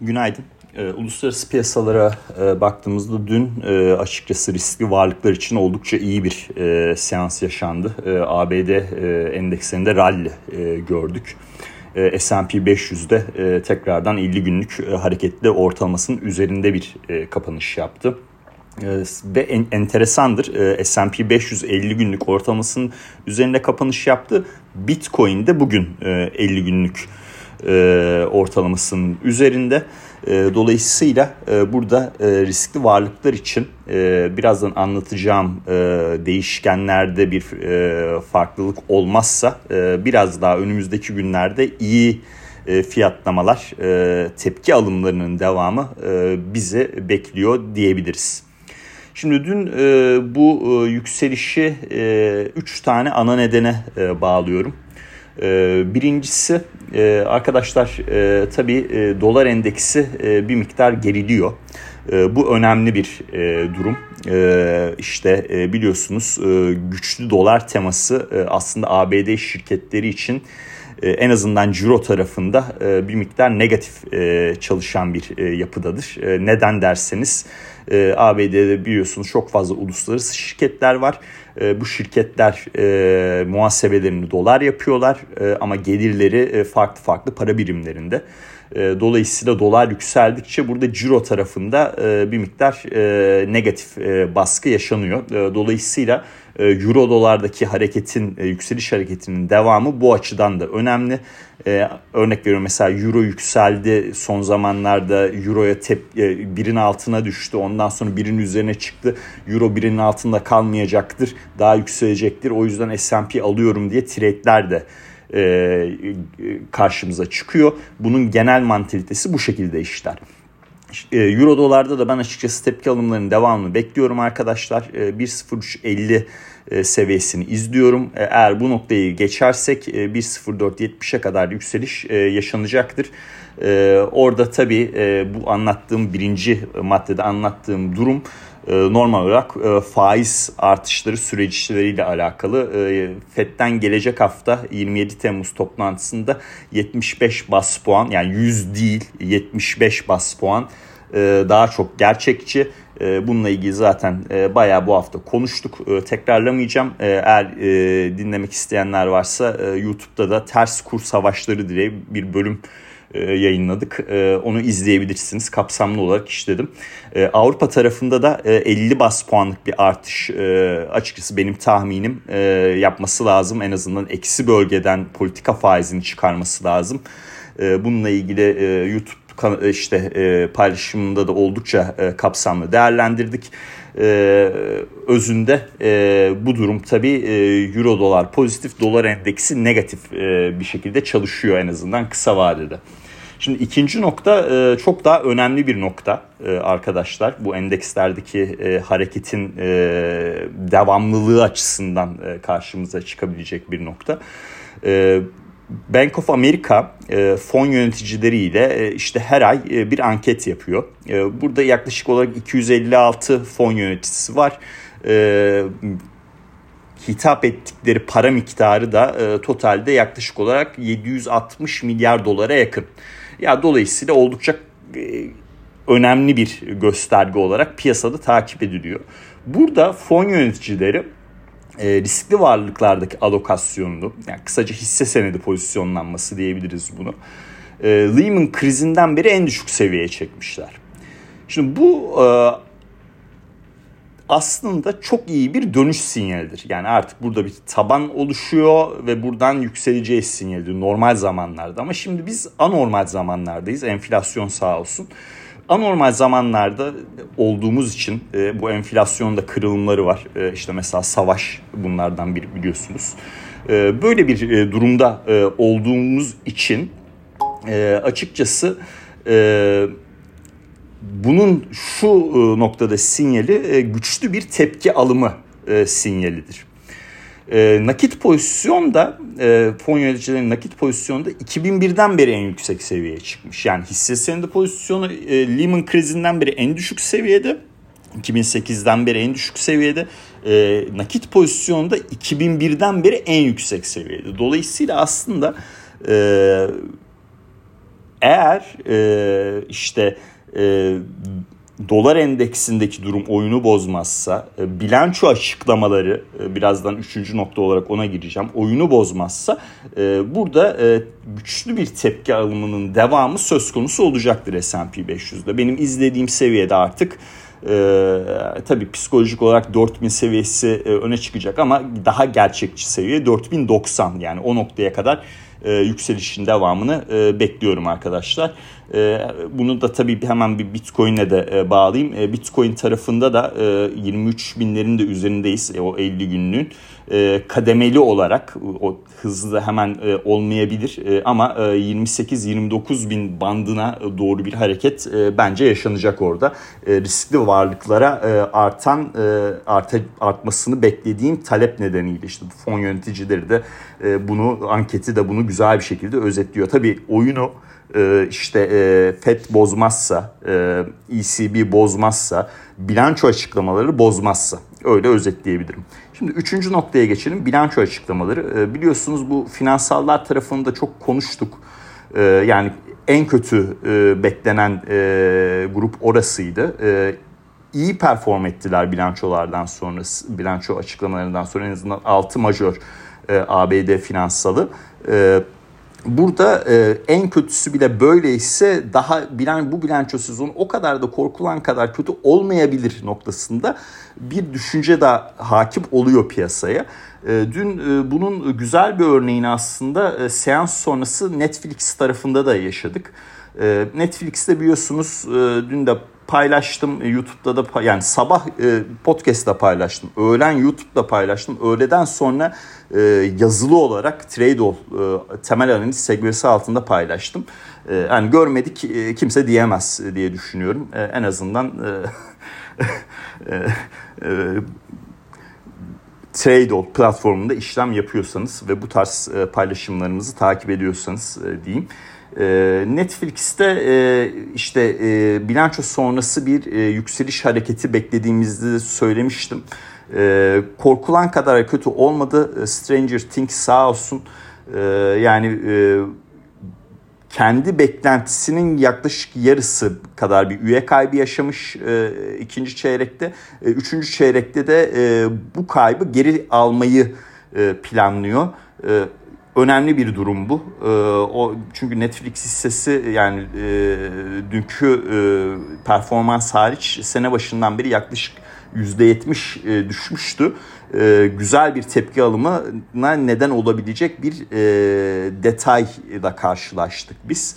Günaydın. E, uluslararası piyasalara e, baktığımızda dün e, açıkçası riskli varlıklar için oldukça iyi bir e, seans yaşandı. E, ABD e, endekslerinde rally e, gördük. E, S&P 500'de e, tekrardan 50 günlük e, hareketli ortalamasının üzerinde bir e, kapanış yaptı. E, ve en, enteresandır e, S&P 500 50 günlük ortalamasının üzerinde kapanış yaptı. Bitcoin de bugün e, 50 günlük e, ortalamasının üzerinde. E, dolayısıyla e, burada e, riskli varlıklar için e, birazdan anlatacağım e, değişkenlerde bir e, farklılık olmazsa e, biraz daha önümüzdeki günlerde iyi e, fiyatlamalar, e, tepki alımlarının devamı e, bizi bekliyor diyebiliriz. Şimdi dün bu yükselişi 3 e, üç tane ana nedene bağlıyorum. E, birincisi e, arkadaşlar e, tabii e, dolar endeksi bir miktar geriliyor. Bu önemli bir durum. İşte biliyorsunuz güçlü dolar teması aslında ABD şirketleri için en azından ciro tarafında bir miktar negatif çalışan bir yapıdadır. Neden derseniz ABD'de biliyorsunuz çok fazla uluslararası şirketler var. E, bu şirketler e, muhasebelerini dolar yapıyorlar e, ama gelirleri e, farklı farklı para birimlerinde. E, dolayısıyla dolar yükseldikçe burada ciro tarafında e, bir miktar e, negatif baskı yaşanıyor. Dolayısıyla euro dolardaki hareketin yükseliş hareketinin devamı bu açıdan da önemli. Örnek veriyorum mesela euro yükseldi son zamanlarda euroya tep birin altına düştü ondan sonra birin üzerine çıktı. Euro birinin altında kalmayacaktır daha yükselecektir o yüzden S&P alıyorum diye trade'ler de e, karşımıza çıkıyor. Bunun genel mantalitesi bu şekilde işler. E, Euro dolarda da ben açıkçası tepki alımlarının devamını bekliyorum arkadaşlar. 1.0350 e, seviyesini izliyorum. Eğer bu noktayı geçersek 1.0470'e kadar yükseliş yaşanacaktır. Orada tabii bu anlattığım birinci maddede anlattığım durum e, normal olarak e, faiz artışları süreçleriyle alakalı. E, FED'den gelecek hafta 27 Temmuz toplantısında 75 bas puan yani 100 değil 75 bas puan daha çok gerçekçi. Bununla ilgili zaten bayağı bu hafta konuştuk. Tekrarlamayacağım. Eğer dinlemek isteyenler varsa YouTube'da da ters kur savaşları diye bir bölüm e, yayınladık. E, onu izleyebilirsiniz. Kapsamlı olarak işledim. E, Avrupa tarafında da 50 bas puanlık bir artış açıkçası benim tahminim yapması lazım. En azından eksi bölgeden politika faizini çıkarması lazım. Bununla ilgili YouTube işte paylaşımında da oldukça kapsamlı değerlendirdik. özünde bu durum tabii euro dolar pozitif dolar endeksi negatif bir şekilde çalışıyor en azından kısa vadede. Şimdi ikinci nokta e, çok daha önemli bir nokta e, arkadaşlar. Bu endekslerdeki e, hareketin devamlılığı açısından karşımıza çıkabilecek bir nokta. Bank of America fon yöneticileriyle işte her ay bir anket yapıyor. Burada yaklaşık olarak 256 fon yöneticisi var hitap ettikleri para miktarı da e, totalde yaklaşık olarak 760 milyar dolara yakın. Ya dolayısıyla oldukça e, önemli bir gösterge olarak piyasada takip ediliyor. Burada fon yöneticileri e, riskli varlıklardaki alokasyonunu yani kısaca hisse senedi pozisyonlanması diyebiliriz bunu. E, Lehman krizinden beri en düşük seviyeye çekmişler. Şimdi bu aslında çok iyi bir dönüş sinyalidir. Yani artık burada bir taban oluşuyor ve buradan yükseleceği sinyalidir normal zamanlarda. Ama şimdi biz anormal zamanlardayız. Enflasyon sağ olsun. Anormal zamanlarda olduğumuz için e, bu enflasyonda kırılımları var. E, işte mesela savaş bunlardan biri biliyorsunuz. E, böyle bir e, durumda e, olduğumuz için e, açıkçası... E, bunun şu e, noktada sinyali e, güçlü bir tepki alımı e, sinyalidir. nakit pozisyon da fon yöneticilerinin nakit pozisyonu da 2001'den beri en yüksek seviyeye çıkmış. Yani hisse senedi pozisyonu Lehman krizinden beri en düşük seviyede. 2008'den beri en düşük seviyede. nakit pozisyonu da 2001'den beri en yüksek seviyede. Dolayısıyla aslında eğer e, işte e, dolar endeksindeki durum oyunu bozmazsa, e, bilanço açıklamaları e, birazdan üçüncü nokta olarak ona gireceğim. Oyunu bozmazsa e, burada güçlü bir tepki alımının devamı söz konusu olacaktır S&P 500'de. Benim izlediğim seviyede artık ee, tabii psikolojik olarak 4000 seviyesi e, öne çıkacak ama daha gerçekçi seviye 4090 yani o noktaya kadar e, yükselişin devamını e, bekliyorum arkadaşlar. E, bunu da tabii hemen bir Bitcoin'le de e, bağlayayım. E, Bitcoin tarafında da e, 23 binlerin de üzerindeyiz e, o 50 günlüğün. E, kademeli olarak o hızlı hemen e, olmayabilir e, ama e, 28-29 bin bandına doğru bir hareket e, bence yaşanacak orada. E, riskli varlıklara e, artan e, arta, artmasını beklediğim talep nedeniyle işte fon yöneticileri de e, bunu anketi de bunu güzel bir şekilde özetliyor. Tabii oyunu e, işte e, FED bozmazsa, e, ECB bozmazsa, bilanço açıklamaları bozmazsa öyle özetleyebilirim. Şimdi üçüncü noktaya geçelim bilanço açıklamaları. Biliyorsunuz bu finansallar tarafında çok konuştuk. Yani en kötü beklenen grup orasıydı. İyi perform ettiler bilançolardan sonra, bilanço açıklamalarından sonra en azından 6 majör ABD finansalı. Burada e, en kötüsü bile böyleyse daha bilen bu bilanço sezonu o kadar da korkulan kadar kötü olmayabilir noktasında bir düşünce de hakim oluyor piyasaya. E, dün e, bunun güzel bir örneğini aslında e, seans sonrası Netflix tarafında da yaşadık. E, Netflix'te biliyorsunuz e, dün de paylaştım YouTube'da da yani sabah e, podcast'ta paylaştım. Öğlen YouTube'da paylaştım. Öğleden sonra e, yazılı olarak Tradeall e, temel analiz sekmesi altında paylaştım. E, yani görmedik e, kimse diyemez diye düşünüyorum. E, en azından e, e, e, Tradeall platformunda işlem yapıyorsanız ve bu tarz e, paylaşımlarımızı takip ediyorsanız e, diyeyim. Ee, Netflix'te e, işte e, bilanço sonrası bir e, yükseliş hareketi beklediğimizde söylemiştim. Korkulan kadar kötü olmadı. Stranger Things sağ olsun yani kendi beklentisinin yaklaşık yarısı kadar bir üye kaybı yaşamış ikinci çeyrekte. Üçüncü çeyrekte de bu kaybı geri almayı planlıyor önemli bir durum bu. E, o çünkü Netflix hissesi yani e, dünkü e, performans hariç sene başından beri yaklaşık %70 e, düşmüştü. E, güzel bir tepki alımına neden olabilecek bir e, detayla karşılaştık biz.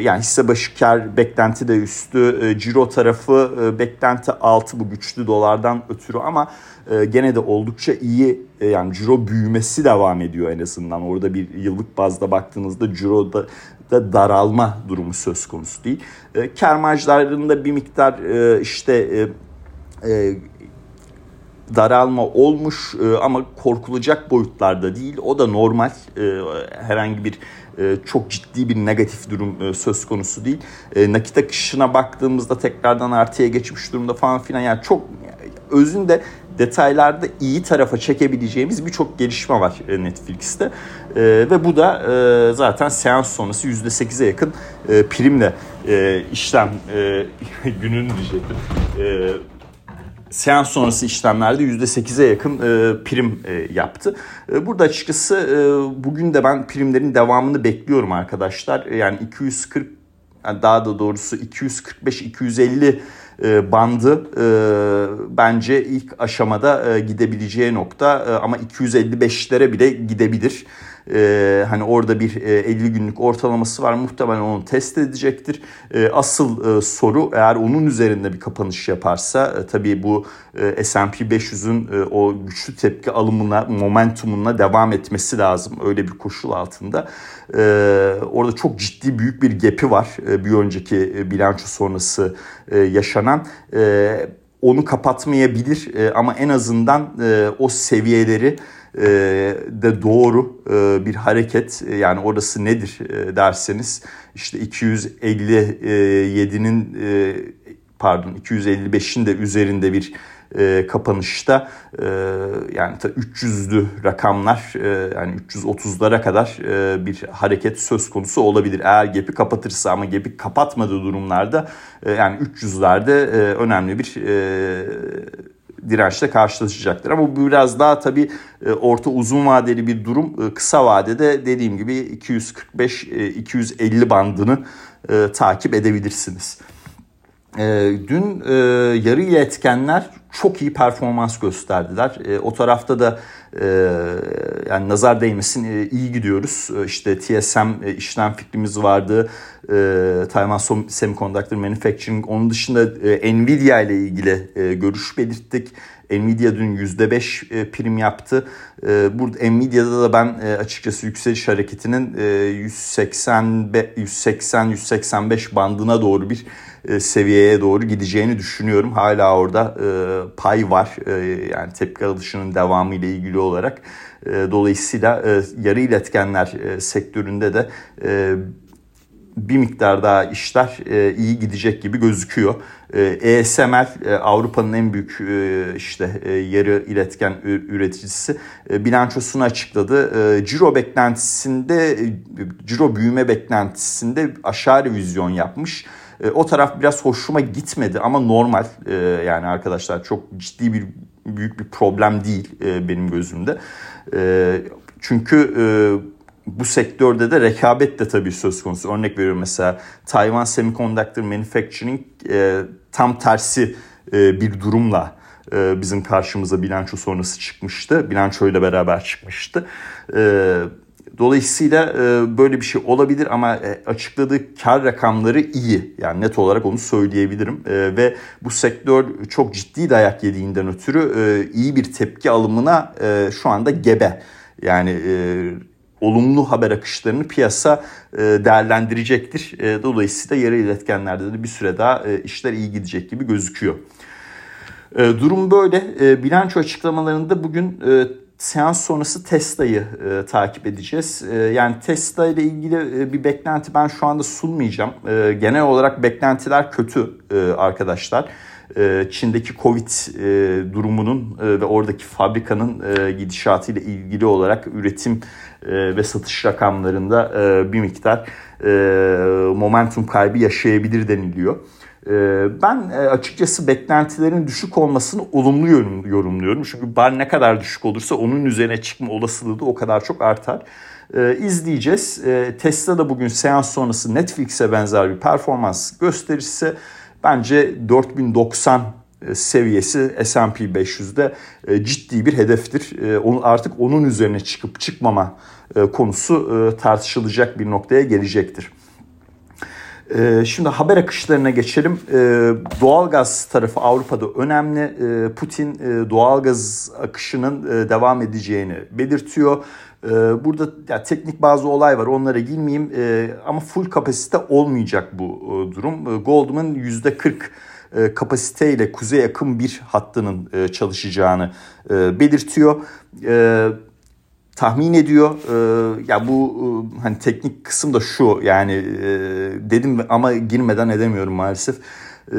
Yani hisse başı kar beklenti de üstü, ciro tarafı beklenti altı bu güçlü dolardan ötürü ama gene de oldukça iyi yani ciro büyümesi devam ediyor en azından. Orada bir yıllık bazda baktığınızda ciroda da daralma durumu söz konusu değil. Kar marjlarında bir miktar işte daralma olmuş e, ama korkulacak boyutlarda değil. O da normal. E, herhangi bir e, çok ciddi bir negatif durum söz konusu değil. Nakit akışına baktığımızda tekrardan artıya geçmiş durumda falan filan yani çok özünde detaylarda iyi tarafa çekebileceğimiz birçok gelişme var Netflix'te. Ve bu da zaten seans sonrası %8'e yakın primle işlem e, gününü diyecektim. Seans sonrası işlemlerde %8'e yakın e, prim e, yaptı. E, burada açıkçası e, bugün de ben primlerin devamını bekliyorum arkadaşlar. E, yani 240 yani daha da doğrusu 245-250 e, bandı e, bence ilk aşamada gidebileceği nokta ama 255'lere bile gidebilir. E, hani orada bir e, 50 günlük ortalaması var muhtemelen onu test edecektir. E, asıl e, soru eğer onun üzerinde bir kapanış yaparsa e, tabii bu e, S&P 500'ün e, o güçlü tepki alımına, momentumuna devam etmesi lazım öyle bir koşul altında. E, orada çok ciddi büyük bir gap'i var e, bir önceki e, bilanço sonrası e, yaşanan. E, onu kapatmayabilir e, ama en azından e, o seviyeleri e, de doğru e, bir hareket e, yani orası nedir derseniz işte 257'nin pardon 255'in de üzerinde bir e, kapanışta e, yani 300'lü rakamlar e, yani 330'lara kadar e, bir hareket söz konusu olabilir. Eğer gap'i kapatırsa ama gap'i kapatmadığı durumlarda e, yani 300'lerde e, önemli bir e, dirençle karşılaşacaktır. Ama bu biraz daha tabii e, orta uzun vadeli bir durum. E, kısa vadede dediğim gibi 245-250 bandını e, takip edebilirsiniz. Dün yarı iletkenler çok iyi performans gösterdiler. E, o tarafta da e, yani nazar değmesin e, iyi gidiyoruz. E, işte TSM e, işlem fikrimiz vardı. E, Taiwan Semiconductor Manufacturing. Onun dışında e, Nvidia ile ilgili e, görüş belirttik. Nvidia dün %5 e, prim yaptı. E, burada Nvidia'da da ben e, açıkçası yükseliş hareketinin 180-185 bandına doğru bir seviyeye doğru gideceğini düşünüyorum. Hala orada pay var. Yani tepki alışının devamı ile ilgili olarak. Dolayısıyla yarı iletkenler sektöründe de bir miktar daha işler e, iyi gidecek gibi gözüküyor. E, ESML e, Avrupa'nın en büyük e, işte e, yarı iletken üreticisi e, bilançosunu açıkladı. E, ciro beklentisinde e, ciro büyüme beklentisinde aşağı revizyon yapmış. E, o taraf biraz hoşuma gitmedi ama normal e, yani arkadaşlar çok ciddi bir büyük bir problem değil e, benim gözümde. E, çünkü e, bu sektörde de rekabet de tabii söz konusu. Örnek veriyorum mesela Taiwan Semiconductor Manufacturing e, tam tersi e, bir durumla e, bizim karşımıza bilanço sonrası çıkmıştı. Bilanço ile beraber çıkmıştı. E, dolayısıyla e, böyle bir şey olabilir ama e, açıkladığı kar rakamları iyi. Yani net olarak onu söyleyebilirim. E, ve bu sektör çok ciddi dayak yediğinden ötürü iyi bir tepki alımına e, şu anda gebe. Yani olumlu haber akışlarını piyasa değerlendirecektir. Dolayısıyla yarı iletkenlerde de bir süre daha işler iyi gidecek gibi gözüküyor. Durum böyle. Bilanço açıklamalarında bugün seans sonrası Tesla'yı takip edeceğiz. Yani Tesla ile ilgili bir beklenti ben şu anda sunmayacağım. Genel olarak beklentiler kötü arkadaşlar. Çin'deki Covid durumunun ve oradaki fabrikanın gidişatı ile ilgili olarak üretim e, ve satış rakamlarında e, bir miktar e, momentum kaybı yaşayabilir deniliyor. Ben açıkçası beklentilerin düşük olmasını olumlu yorumluyorum. Çünkü bar ne kadar düşük olursa onun üzerine çıkma olasılığı da o kadar çok artar. İzleyeceğiz. Tesla da bugün seans sonrası Netflix'e benzer bir performans gösterirse bence 4090 seviyesi S&P 500'de ciddi bir hedeftir. Artık onun üzerine çıkıp çıkmama e, konusu e, tartışılacak bir noktaya gelecektir. E, şimdi haber akışlarına geçelim. Doğalgaz tarafı Avrupa'da önemli. Putin doğalgaz akışının devam edeceğini belirtiyor. Burada ya, teknik bazı olay var onlara girmeyeyim ama full kapasite olmayacak bu durum. Goldman %40 kapasiteyle kuzey yakın bir hattının çalışacağını belirtiyor tahmin ediyor. Ee, ya bu e, hani teknik kısım da şu yani e, dedim ama girmeden edemiyorum maalesef. E,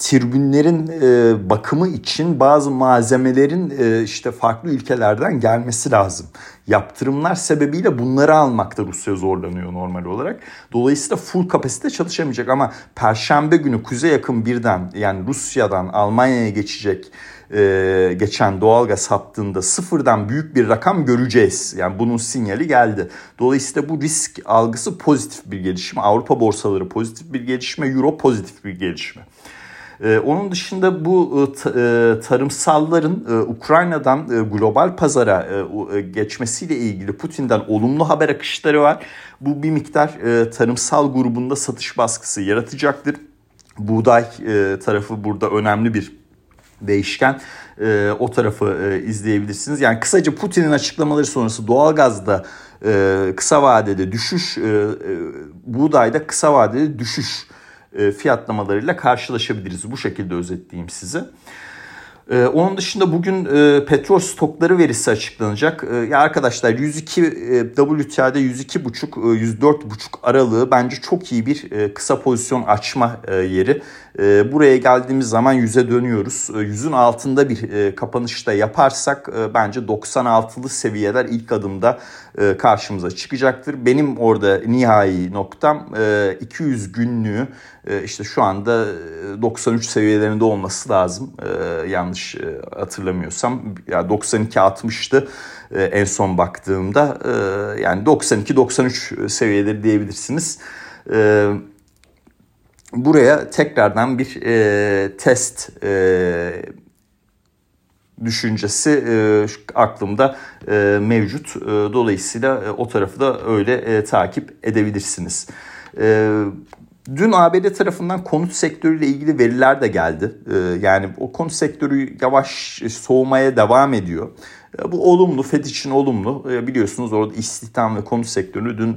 tribünlerin e, bakımı için bazı malzemelerin e, işte farklı ülkelerden gelmesi lazım. Yaptırımlar sebebiyle bunları almakta Rusya zorlanıyor normal olarak. Dolayısıyla full kapasite çalışamayacak ama perşembe günü kuzey yakın birden yani Rusya'dan Almanya'ya geçecek e, geçen doğalgaz hattında sıfırdan büyük bir rakam göreceğiz. Yani bunun sinyali geldi. Dolayısıyla bu risk algısı pozitif bir gelişme. Avrupa borsaları pozitif bir gelişme, Euro pozitif bir gelişme. Ee, onun dışında bu e, e tarımsalların e, Ukrayna'dan global pazara geçmesiyle ilgili Putin'den olumlu haber akışları var. Bu bir miktar tarımsal grubunda satış baskısı yaratacaktır. Buğday tarafı burada önemli bir değişken o tarafı izleyebilirsiniz. Yani kısaca Putin'in açıklamaları sonrası doğalgazda e, kısa vadede düşüş, e, buğdayda kısa vadede düşüş fiyatlamalarıyla karşılaşabiliriz. Bu şekilde özetleyeyim size. Onun dışında bugün e, petrol stokları verisi açıklanacak. Ee, ya arkadaşlar 102 e, WTI'de 102.5 e, 104.5 aralığı bence çok iyi bir e, kısa pozisyon açma e, yeri. E, buraya geldiğimiz zaman 100'e dönüyoruz. E, 100'ün altında bir e, kapanışta yaparsak e, bence 96'lı seviyeler ilk adımda e, karşımıza çıkacaktır. Benim orada nihai noktam e, 200 günlüğü e, işte şu anda 93 e, seviyelerinde olması lazım. E, yanlış e, hatırlamıyorsam. Ya 92 60'tı e, en son baktığımda. E, yani 92 93 seviyeleri diyebilirsiniz. Buraya tekrardan bir test düşüncesi aklımda mevcut. Dolayısıyla o tarafı da öyle takip edebilirsiniz. Dün ABD tarafından konut sektörüyle ilgili veriler de geldi. E, yani o konut sektörü yavaş soğumaya devam ediyor. E, bu olumlu, FED için olumlu. E, biliyorsunuz orada istihdam ve konut sektörünü dün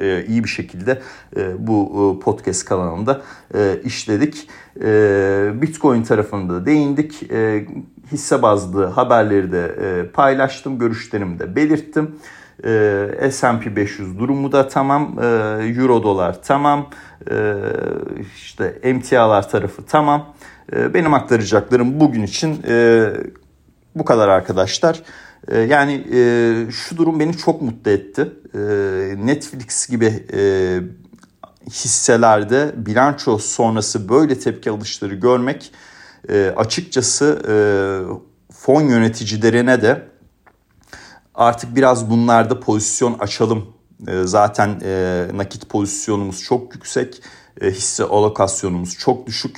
e, iyi bir şekilde bu podcast kanalında işledik. Bitcoin tarafında değindik. Hisse bazlı haberleri de paylaştım, görüşlerimi de belirttim. S&P 500 durumu da tamam, Euro dolar tamam, işte emtialar tarafı tamam. Benim aktaracaklarım bugün için bu kadar arkadaşlar. Ee, yani e, şu durum beni çok mutlu etti. Ee, Netflix gibi e, hisselerde bilanço sonrası böyle tepki alışları görmek e, açıkçası fon yöneticilerine de artık biraz bunlarda pozisyon açalım. Zaten nakit pozisyonumuz çok yüksek, hisse alokasyonumuz çok düşük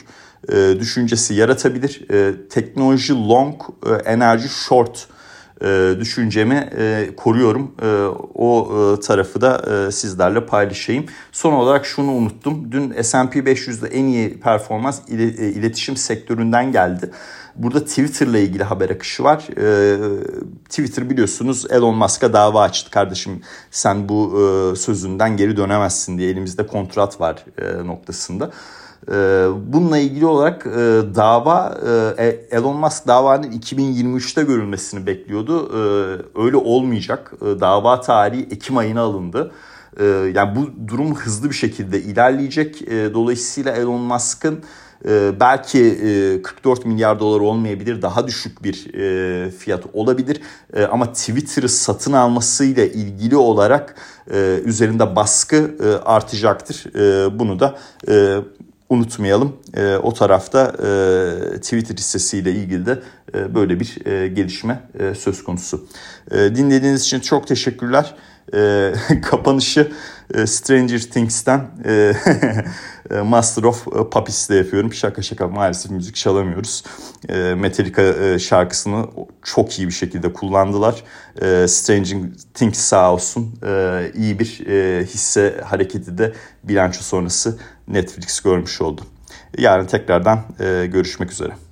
e, düşüncesi yaratabilir. E, teknoloji long, e, enerji short e, düşüncemi e, koruyorum. E, o e, tarafı da e, sizlerle paylaşayım. Son olarak şunu unuttum. Dün S&P 500'de en iyi performans e, iletişim sektöründen geldi. Burada Twitter'la ilgili haber akışı var. Ee, Twitter biliyorsunuz Elon Musk'a dava açtı. Kardeşim sen bu e, sözünden geri dönemezsin diye elimizde kontrat var e, noktasında. Ee, bununla ilgili olarak e, dava e, e, Elon Musk davanın 2023'te görülmesini bekliyordu. Ee, öyle olmayacak. Dava tarihi Ekim ayına alındı. Yani bu durum hızlı bir şekilde ilerleyecek. Dolayısıyla Elon Musk'ın belki 44 milyar dolar olmayabilir daha düşük bir fiyat olabilir ama Twitter'ı satın almasıyla ilgili olarak üzerinde baskı artacaktır. Bunu da unutmayalım. E, o tarafta e, Twitter hissesiyle ilgili de e, böyle bir e, gelişme e, söz konusu. E, dinlediğiniz için çok teşekkürler. E, kapanışı e, Stranger Things'ten e, e Master of Puppies'te yapıyorum. Şaka şaka maalesef müzik çalamıyoruz. E, Metallica e, şarkısını çok iyi bir şekilde kullandılar. E, Stranger Things sağ olsun e, iyi bir e, hisse hareketi de bilanço sonrası Netflix görmüş oldu. Yarın tekrardan e, görüşmek üzere.